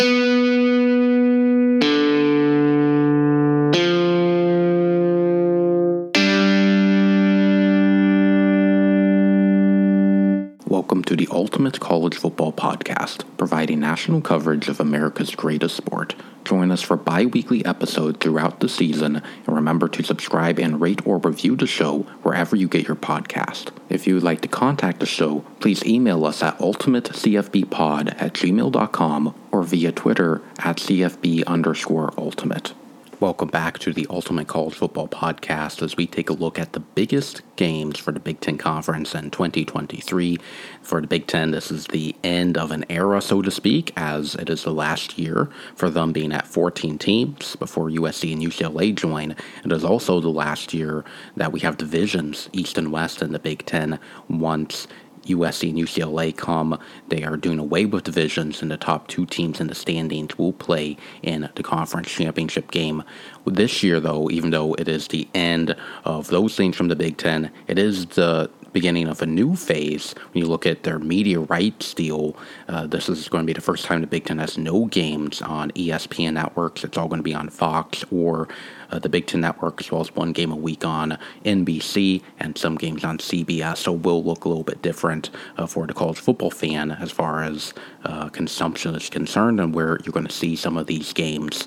Welcome Ultimate College Football Podcast, providing national coverage of America's greatest sport. Join us for bi weekly episodes throughout the season, and remember to subscribe and rate or review the show wherever you get your podcast. If you would like to contact the show, please email us at ultimatecfbpod at gmail.com or via Twitter at CFB underscore ultimate. Welcome back to the Ultimate College Football Podcast as we take a look at the biggest games for the Big Ten Conference in 2023. For the Big Ten, this is the end of an era, so to speak, as it is the last year for them being at 14 teams before USC and UCLA join. It is also the last year that we have divisions, East and West, in the Big Ten once USC and UCLA come. They are doing away with divisions, and the top two teams in the standings will play in the conference championship game. This year, though, even though it is the end of those things from the Big Ten, it is the beginning of a new phase. When you look at their media rights deal, uh, this is going to be the first time the Big Ten has no games on ESPN networks. It's all going to be on Fox or uh, the Big Ten Network, as well as one game a week on NBC and some games on CBS. So will look a little bit different uh, for the college football fan as far as uh, consumption is concerned and where you're going to see some of these games.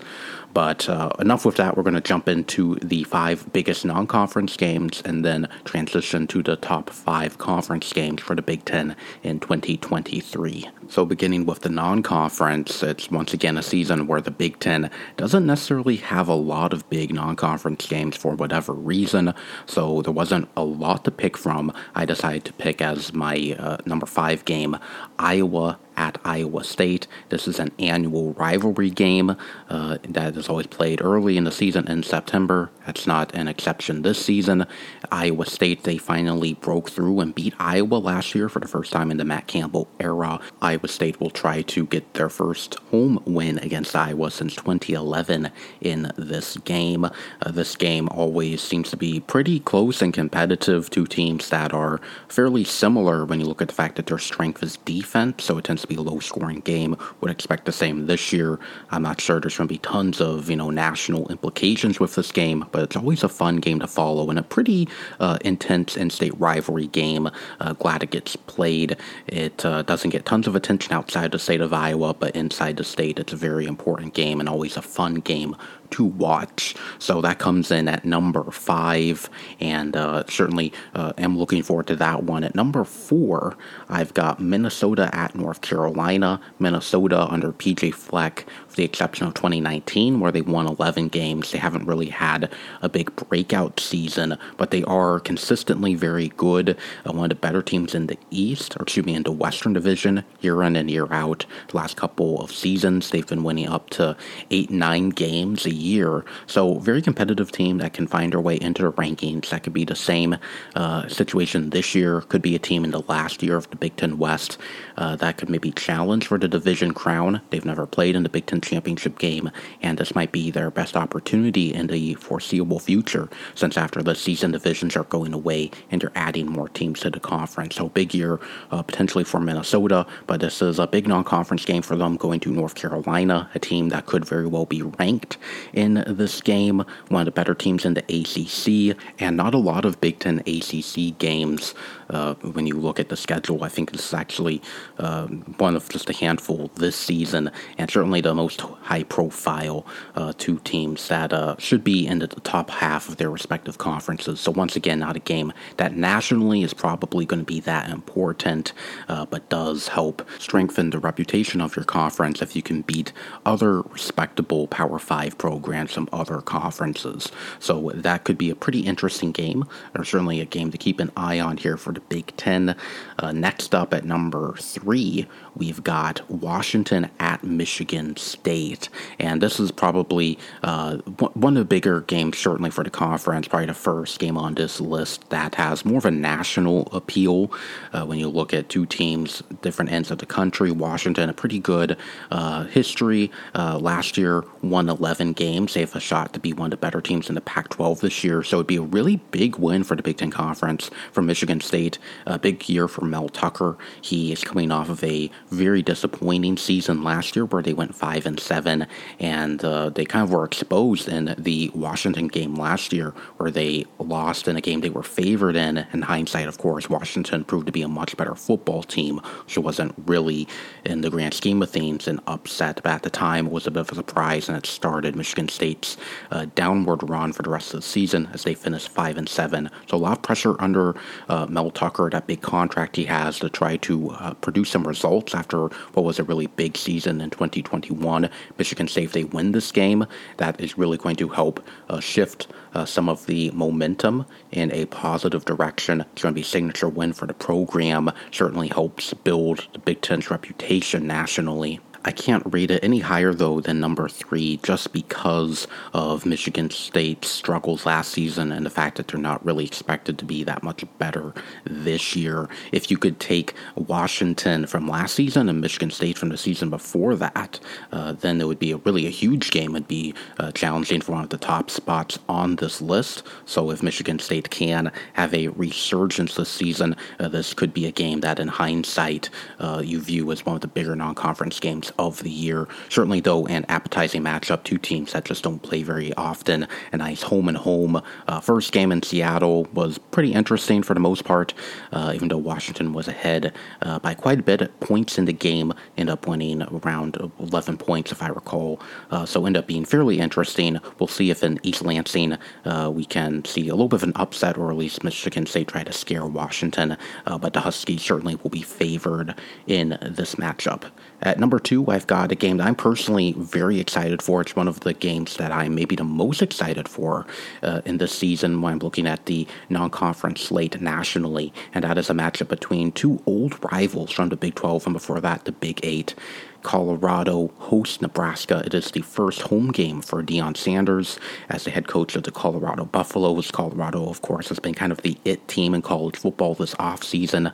But uh, enough with that. We're going to jump into the five biggest non conference games and then transition to the top five conference games for the Big Ten in 2023. So, beginning with the non conference, it's once again a season where the Big Ten doesn't necessarily have a lot of big non conference games for whatever reason. So, there wasn't a lot to pick from. I decided to pick as my uh, number five game Iowa at Iowa State. This is an annual rivalry game uh, that is always played early in the season in September. That's not an exception this season. Iowa State, they finally broke through and beat Iowa last year for the first time in the Matt Campbell era. Iowa State will try to get their first home win against Iowa since 2011 in this game. Uh, this game always seems to be pretty close and competitive. Two teams that are fairly similar when you look at the fact that their strength is defense, so it tends to be a low scoring game. Would expect the same this year. I'm not sure there's going to be tons of, you know, national implications with this game, but it's always a fun game to follow and a pretty uh, intense in state rivalry game. Uh, glad it gets played. It uh, doesn't get tons of attention outside the state of Iowa, but inside the state, it's a very important game and always a fun game to watch. So that comes in at number five, and uh, certainly uh, am looking forward to that one. At number four, I've got Minnesota at North Carolina. Minnesota under PJ Fleck, with the exception of 2019, where they won 11 games. They haven't really had a big breakout season, but they are consistently very good. Uh, one of the better teams in the East, or excuse me, in the Western Division, year in and year out. The last couple of seasons, they've been winning up to eight, nine games a year. So, very competitive team that can find their way into the rankings. That could be the same uh, situation this year. Could be a team in the last year of the Big Ten West uh, that could maybe challenge for the division crown. They've never played in the Big Ten championship game, and this might be their best opportunity in the foreseeable future. Since after the season, divisions are going away and they're adding more teams to the conference. So, big year uh, potentially for Minnesota, but this is a big non-conference game for them going to North Carolina, a team that could very well be ranked in this game, one of the better teams in the ACC, and not a lot of Big Ten ACC games uh, when you look at the schedule. I think this is actually uh, one of just a handful this season, and certainly the most high profile uh, two teams that uh, should be in the top half of their respective conferences. So, once again, not a game that nationally is probably going to be that important, uh, but does help strengthen the reputation of your conference if you can beat other respectable Power 5 programs from other conferences. So, that could be a pretty interesting game, or certainly a game to keep an eye on here for the Big Ten. Uh, next up at number three, we've got Washington at Michigan State. And this is probably uh, one of the bigger games, certainly for the conference, probably the first game on this list that has more of a national appeal. Uh, when you look at two teams, different ends of the country, Washington, a pretty good uh, history. Uh, last year, won 11 games games. They have a shot to be one of the better teams in the Pac 12 this year. So it'd be a really big win for the Big Ten Conference for Michigan State. A big year for Mel Tucker. He is coming off of a very disappointing season last year where they went 5 and 7, and uh, they kind of were exposed in the Washington game last year where they lost in a game they were favored in. In hindsight, of course, Washington proved to be a much better football team, so wasn't really, in the grand scheme of things, an upset. But at the time, it was a bit of a surprise, and it started Michigan State's uh, downward run for the rest of the season as they finish 5 and 7. So a lot of pressure under uh, Mel Tucker, that big contract he has to try to uh, produce some results after what was a really big season in 2021. Michigan State, if they win this game, that is really going to help uh, shift uh, some of the momentum in a positive direction. It's going to be a signature win for the program. Certainly helps build the Big Ten's reputation nationally. I can't rate it any higher, though, than number three, just because of Michigan State's struggles last season and the fact that they're not really expected to be that much better this year. If you could take Washington from last season and Michigan State from the season before that, uh, then it would be a really a huge game. It'd be uh, challenging for one of the top spots on this list. So if Michigan State can have a resurgence this season, uh, this could be a game that, in hindsight, uh, you view as one of the bigger non-conference games of the year. Certainly, though, an appetizing matchup. Two teams that just don't play very often. A nice home and home. Uh, first game in Seattle was pretty interesting for the most part, uh, even though Washington was ahead uh, by quite a bit. Points in the game end up winning around 11 points, if I recall. Uh, so end up being fairly interesting. We'll see if in East Lansing uh, we can see a little bit of an upset, or at least Michigan State try to scare Washington. Uh, but the Huskies certainly will be favored in this matchup. At number two, I've got a game that I'm personally very excited for. It's one of the games that I'm maybe the most excited for uh, in this season when I'm looking at the non conference slate nationally, and that is a matchup between two old rivals from the Big 12 and before that, the Big 8. Colorado hosts Nebraska. It is the first home game for Deion Sanders as the head coach of the Colorado Buffaloes. Colorado, of course, has been kind of the it team in college football this offseason,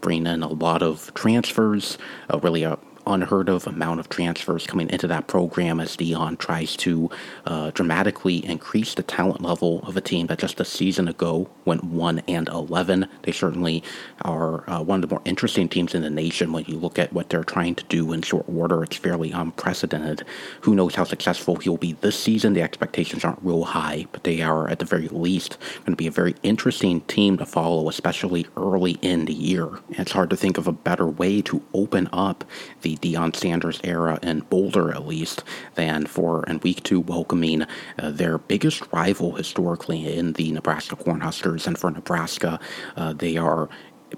bringing in a lot of transfers, uh, really a unheard of amount of transfers coming into that program as Deion tries to uh, dramatically increase the talent level of a team that just a season ago went 1 and 11. They certainly are uh, one of the more interesting teams in the nation when you look at what they're trying to do in short order. It's fairly unprecedented. Who knows how successful he'll be this season? The expectations aren't real high, but they are at the very least going to be a very interesting team to follow, especially early in the year. And it's hard to think of a better way to open up the Deion Sanders era in Boulder, at least, than for in week two welcoming uh, their biggest rival historically in the Nebraska Cornhuskers. And for Nebraska, uh, they are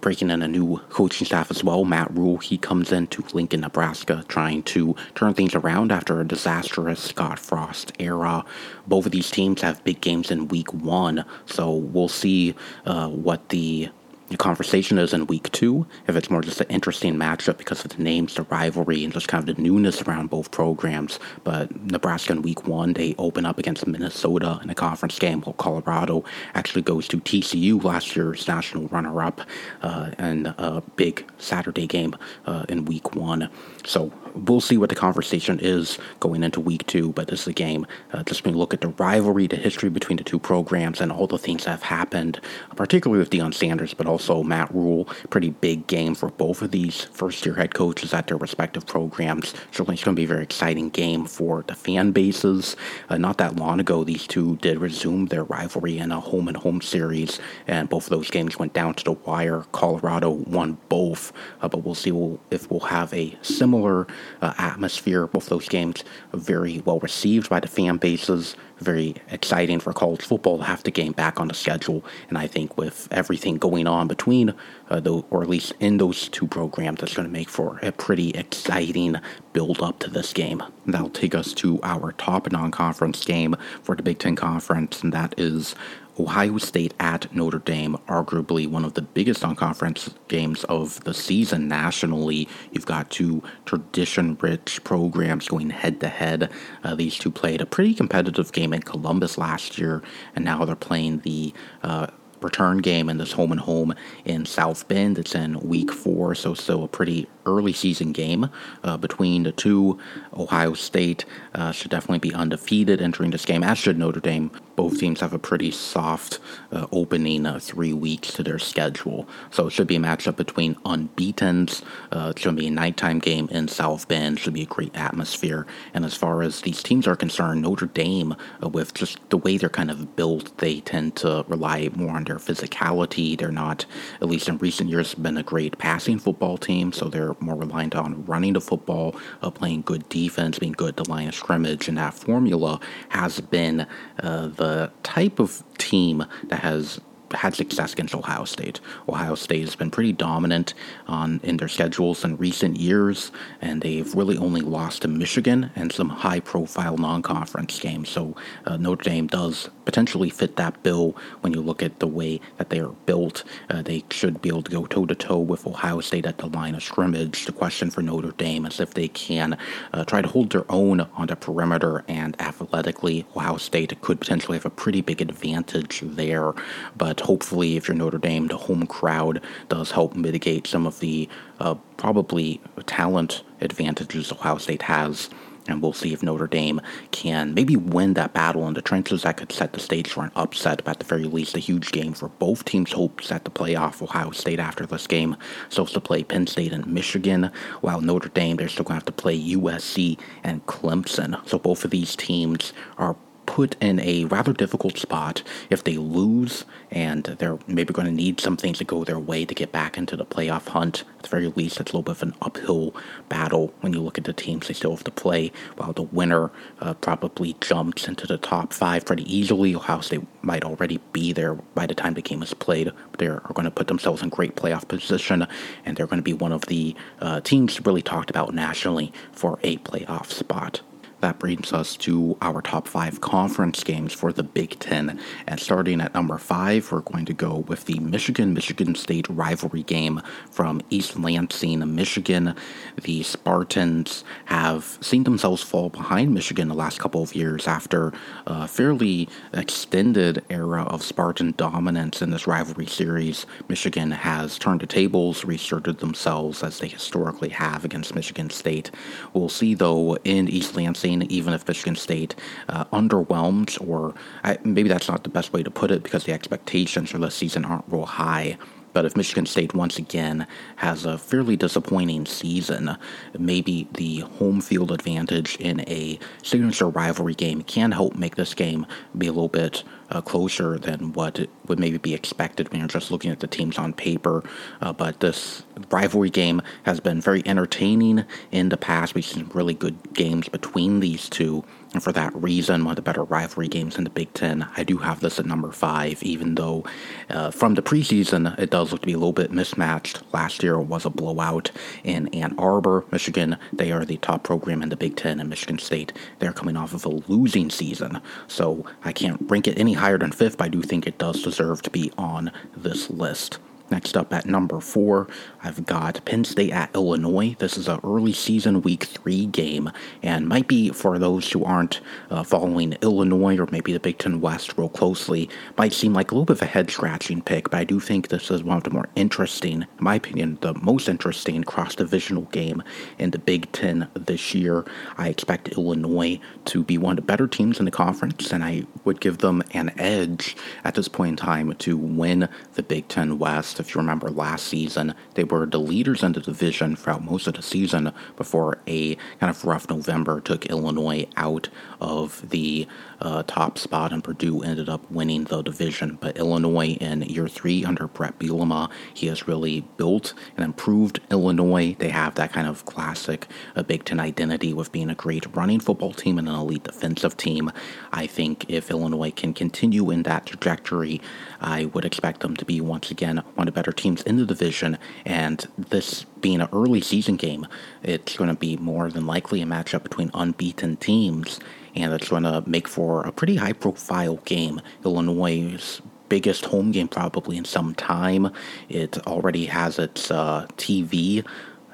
breaking in a new coaching staff as well. Matt Rhule, he comes into Lincoln, Nebraska, trying to turn things around after a disastrous Scott Frost era. Both of these teams have big games in week one, so we'll see uh, what the the conversation is in week two, if it's more just an interesting matchup because of the names, the rivalry, and just kind of the newness around both programs. But Nebraska in week one, they open up against Minnesota in a conference game, while Colorado actually goes to TCU, last year's national runner up, uh, and a big Saturday game uh, in week one. So we'll see what the conversation is going into week two, but this is a game. Uh, just when look at the rivalry, the history between the two programs, and all the things that have happened, particularly with Deion Sanders, but also Matt Rhule. Pretty big game for both of these first year head coaches at their respective programs. Certainly, it's going to be a very exciting game for the fan bases. Uh, not that long ago, these two did resume their rivalry in a home and home series, and both of those games went down to the wire. Colorado won both, uh, but we'll see if we'll have a similar uh, atmosphere. Both those games very well received by the fan bases. Very exciting for college football to have the game back on the schedule. And I think with everything going on between, uh, the, or at least in those two programs, that's going to make for a pretty exciting build up to this game. That'll take us to our top non conference game for the Big Ten Conference, and that is Ohio State at Notre Dame, arguably one of the biggest non conference games of the season nationally. You've got two tradition rich programs going head to head. These two played a pretty competitive game in Columbus last year, and now they're playing the uh, return game in this home and home in South Bend. It's in week four, so still a pretty early season game uh, between the two. Ohio State uh, should definitely be undefeated entering this game, as should Notre Dame. Both teams have a pretty soft uh, opening uh, three weeks to their schedule. So it should be a matchup between unbeatens. Uh, it's going to be a nighttime game in South Bend. Should be a great atmosphere. And as far as these teams are concerned, Notre Dame, uh, with just the way they're kind of built, they tend to rely more on their physicality. They're not, at least in recent years, been a great passing football team. So they're more reliant on running the football, uh, playing good defense, being good the line of scrimmage. And that formula has been uh, the type of team that has had success against Ohio State. Ohio State has been pretty dominant on in their schedules in recent years, and they've really only lost to Michigan and some high-profile non-conference games. So uh, Notre Dame does potentially fit that bill when you look at the way that they are built. Uh, they should be able to go toe-to-toe with Ohio State at the line of scrimmage. The question for Notre Dame is if they can uh, try to hold their own on the perimeter and athletically, Ohio State could potentially have a pretty big advantage there, but hopefully, if you're Notre Dame, the home crowd does help mitigate some of the uh, probably talent advantages Ohio State has. And we'll see if Notre Dame can maybe win that battle in the trenches. That could set the stage for an upset, but at the very least, a huge game for both teams' hopes at the playoff. Ohio State, after this game, still to play Penn State and Michigan, while Notre Dame, they're still going to have to play USC and Clemson. So both of these teams are put in a rather difficult spot if they lose and they're maybe going to need some things to go their way to get back into the playoff hunt. At the very least, it's a little bit of an uphill battle when you look at the teams they still have to play, while the winner uh, probably jumps into the top five pretty easily. Ohio State might already be there by the time the game is played. They are going to put themselves in great playoff position, and they're going to be one of the uh, teams really talked about nationally for a playoff spot. That brings us to our top five conference games for the Big Ten. And starting at number five, we're going to go with the Michigan Michigan State rivalry game from East Lansing, Michigan. The Spartans have seen themselves fall behind Michigan the last couple of years after a fairly extended era of Spartan dominance in this rivalry series. Michigan has turned the tables, reasserted themselves as they historically have against Michigan State. We'll see, though, in East Lansing even if Michigan State uh, underwhelmed, or I, maybe that's not the best way to put it because the expectations for this season aren't real high. But if Michigan State once again has a fairly disappointing season, maybe the home field advantage in a signature rivalry game can help make this game be a little bit uh, closer than what would maybe be expected when you're just looking at the teams on paper. Uh, but this rivalry game has been very entertaining in the past. We've seen really good games between these two. And for that reason, one of the better rivalry games in the Big Ten. I do have this at number five, even though uh, from the preseason it does look to be a little bit mismatched. Last year was a blowout in Ann Arbor, Michigan. They are the top program in the Big Ten, and Michigan State they're coming off of a losing season. So I can't rank it any higher than fifth, but I do think it does deserve to be on this list. Next up at number four, I've got Penn State at Illinois. This is an early season week three game, and might be for those who aren't uh, following Illinois or maybe the Big Ten West real closely, might seem like a little bit of a head scratching pick, but I do think this is one of the more interesting, in my opinion, the most interesting cross divisional game in the Big Ten this year. I expect Illinois to be one of the better teams in the conference, and I would give them an edge at this point in time to win the Big Ten West. If you remember last season, they were the leaders in the division throughout most of the season before a kind of rough November took Illinois out of the uh, top spot, and Purdue ended up winning the division. But Illinois in year three under Brett Bielema, he has really built and improved Illinois. They have that kind of classic uh, Big Ten identity with being a great running football team and an elite defensive team. I think if Illinois can continue in that trajectory, I would expect them to be once again one of the better teams in the division. And this being an early season game, it's going to be more than likely a matchup between unbeaten teams, and it's going to make for a pretty high profile game. Illinois' biggest home game probably in some time. It already has its uh, TV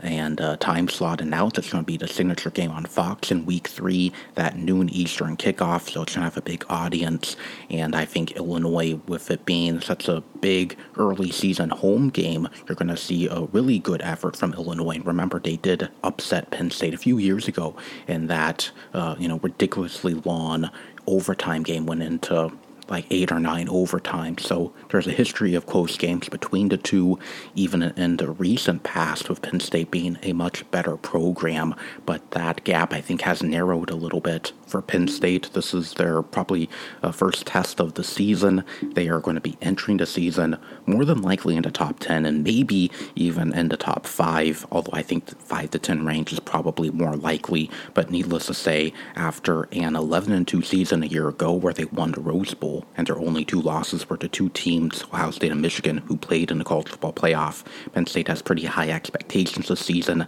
and uh, time slot announced. It's going to be the signature game on Fox in week three, that noon Eastern kickoff. So it's going to have a big audience. And I think Illinois, with it being such a big early season home game, you're going to see a really good effort from Illinois. And remember, they did upset Penn State a few years ago in that, uh, you know, ridiculously long overtime game went into like eight or nine overtime. So there's a history of close games between the two, even in the recent past, with Penn State being a much better program. But that gap, I think, has narrowed a little bit for Penn State. This is their probably uh, first test of the season. They are going to be entering the season more than likely in the top 10 and maybe even in the top 5, although I think 5 to 10 range is probably more likely. But needless to say, after an 11 and 2 season a year ago where they won the Rose Bowl and their only two losses were to two teams, Ohio State and Michigan, who played in the college football playoff, Penn State has pretty high expectations this season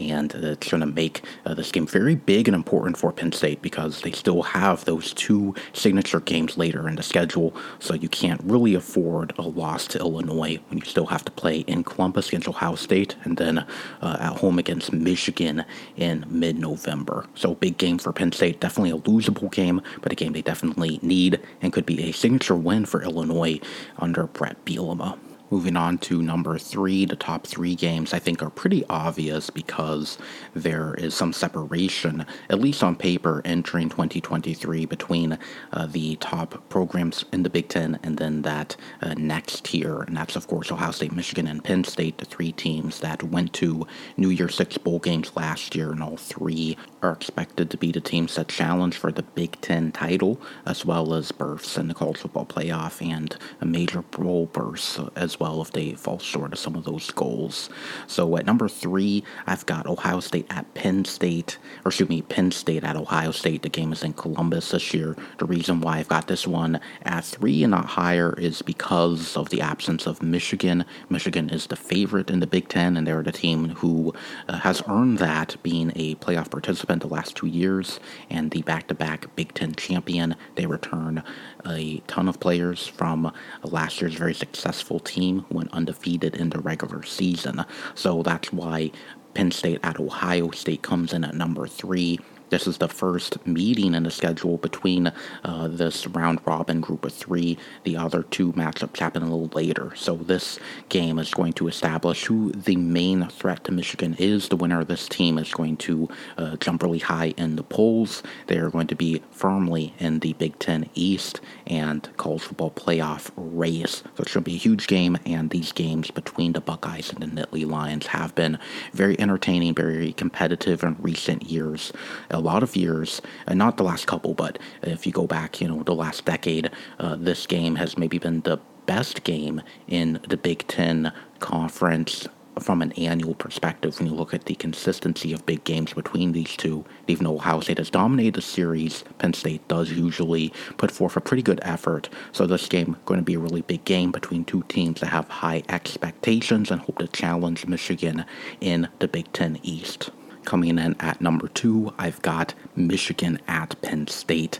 and it's going to make uh, this game very big and important for Penn State because they still have those two signature games later in the schedule, so you can't really afford a loss to Illinois when you still have to play in Columbus against Ohio State and then uh, at home against Michigan in mid November. So, big game for Penn State, definitely a losable game, but a game they definitely need and could be a signature win for Illinois under Brett Bielema. Moving on to number three, the top three games I think are pretty obvious because there is some separation, at least on paper, entering 2023 between uh, the top programs in the Big Ten and then that uh, next tier. And that's, of course, Ohio State, Michigan, and Penn State, the three teams that went to New Year Six Bowl games last year, and all three are expected to be the teams that challenge for the Big Ten title, as well as berths in the college football playoff and a major bowl berth as well if they fall short of some of those goals. So at number three, I've got Ohio State at Penn State, or excuse me, Penn State at Ohio State. The game is in Columbus this year. The reason why I've got this one at three and not higher is because of the absence of Michigan. Michigan is the favorite in the Big Ten, and they're the team who uh, has earned that being a playoff participant the last two years and the back to back Big Ten champion. They return a ton of players from last year's very successful team who went undefeated in the regular season. So that's why Penn State at Ohio State comes in at number three. This is the first meeting in the schedule between uh, this round robin group of three. The other two matchups happen a little later. So this game is going to establish who the main threat to Michigan is. The winner of this team is going to uh, jump really high in the polls. They are going to be firmly in the Big Ten East and college football playoff race. So going to be a huge game, and these games between the Buckeyes and the Nittany Lions have been very entertaining, very competitive in recent years lot of years, and not the last couple, but if you go back, you know, the last decade, uh, this game has maybe been the best game in the Big Ten conference from an annual perspective when you look at the consistency of big games between these two. Even though Ohio State has dominated the series, Penn State does usually put forth a pretty good effort. So this game going to be a really big game between two teams that have high expectations and hope to challenge Michigan in the Big Ten East. Coming in at number two, I've got Michigan at Penn State.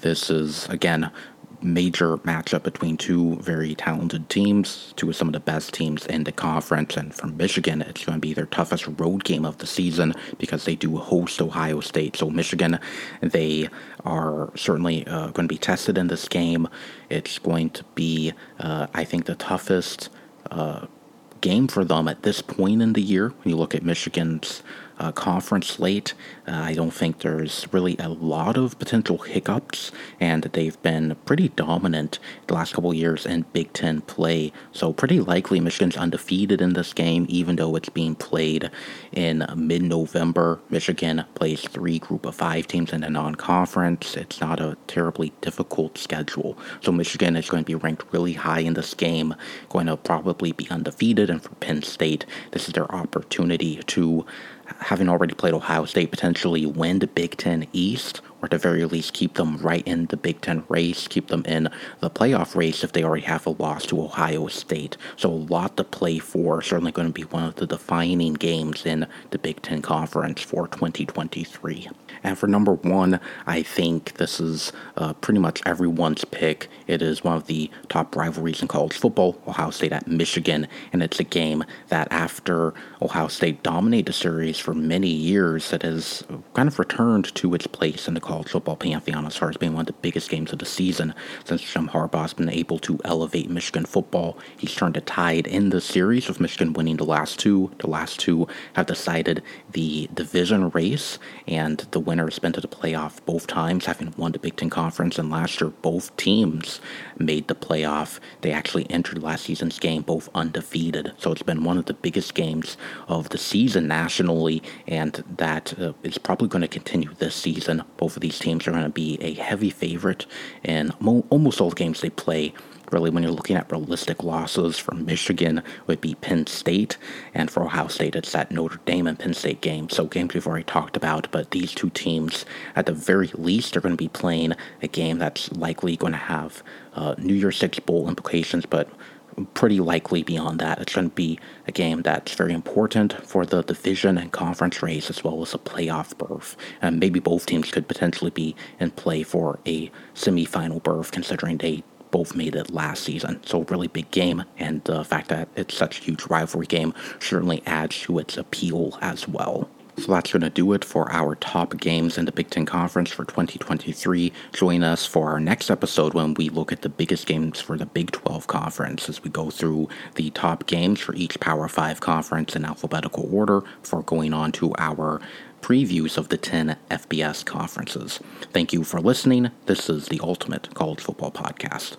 This is, again, major matchup between two very talented teams, two of some of the best teams in the conference. And for Michigan, it's going to be their toughest road game of the season because they do host Ohio State. So, Michigan, they are certainly uh, going to be tested in this game. It's going to be, uh, I think, the toughest. Uh, game for them at this point in the year. When you look at Michigan's uh, conference slate. Uh, I don't think there's really a lot of potential hiccups, and they've been pretty dominant the last couple years in Big Ten play. So, pretty likely Michigan's undefeated in this game, even though it's being played in mid November. Michigan plays three group of five teams in a non conference. It's not a terribly difficult schedule. So, Michigan is going to be ranked really high in this game, going to probably be undefeated, and for Penn State, this is their opportunity to having already played Ohio State, potentially win the Big Ten East, or at the very least keep them right in the Big Ten race, keep them in the playoff race if they already have a loss to Ohio State. So a lot to play for. Certainly going to be one of the defining games in the Big Ten Conference for 2023. And for number one, I think this is uh, pretty much everyone's pick. It is one of the top rivalries in college football, Ohio State at Michigan, and it's a game that after Ohio State dominated the series for many years, it has kind of returned to its place in the college football pantheon as far as being one of the biggest games of the season since Jim Harbaugh's been able to elevate Michigan football. He's turned a tide in the series with Michigan winning the last two. The last two have decided the division race, and the winner has been to the playoff both times, having won the Big Ten Conference. And last year, both teams made the playoff. They actually entered last season's game both undefeated. So it's been one of the biggest games of the season nationally, and that uh, is probably going to continue this season. Both of these teams are going to be a heavy favorite in mo- almost all the games they play really when you're looking at realistic losses for Michigan would be Penn State, and for Ohio State it's that Notre Dame and Penn State game. So games we've already talked about, but these two teams at the very least are going to be playing a game that's likely going to have uh, New Year's Six bowl implications, but pretty likely beyond that. It's going to be a game that's very important for the division and conference race as well as a playoff berth. And maybe both teams could potentially be in play for a semifinal berth considering they both made it last season. So, really big game, and the fact that it's such a huge rivalry game certainly adds to its appeal as well. So that's going to do it for our top games in the Big Ten Conference for 2023. Join us for our next episode when we look at the biggest games for the Big 12 Conference as we go through the top games for each Power 5 conference in alphabetical order before going on to our previews of the 10 FBS conferences. Thank you for listening. This is the Ultimate College Football Podcast.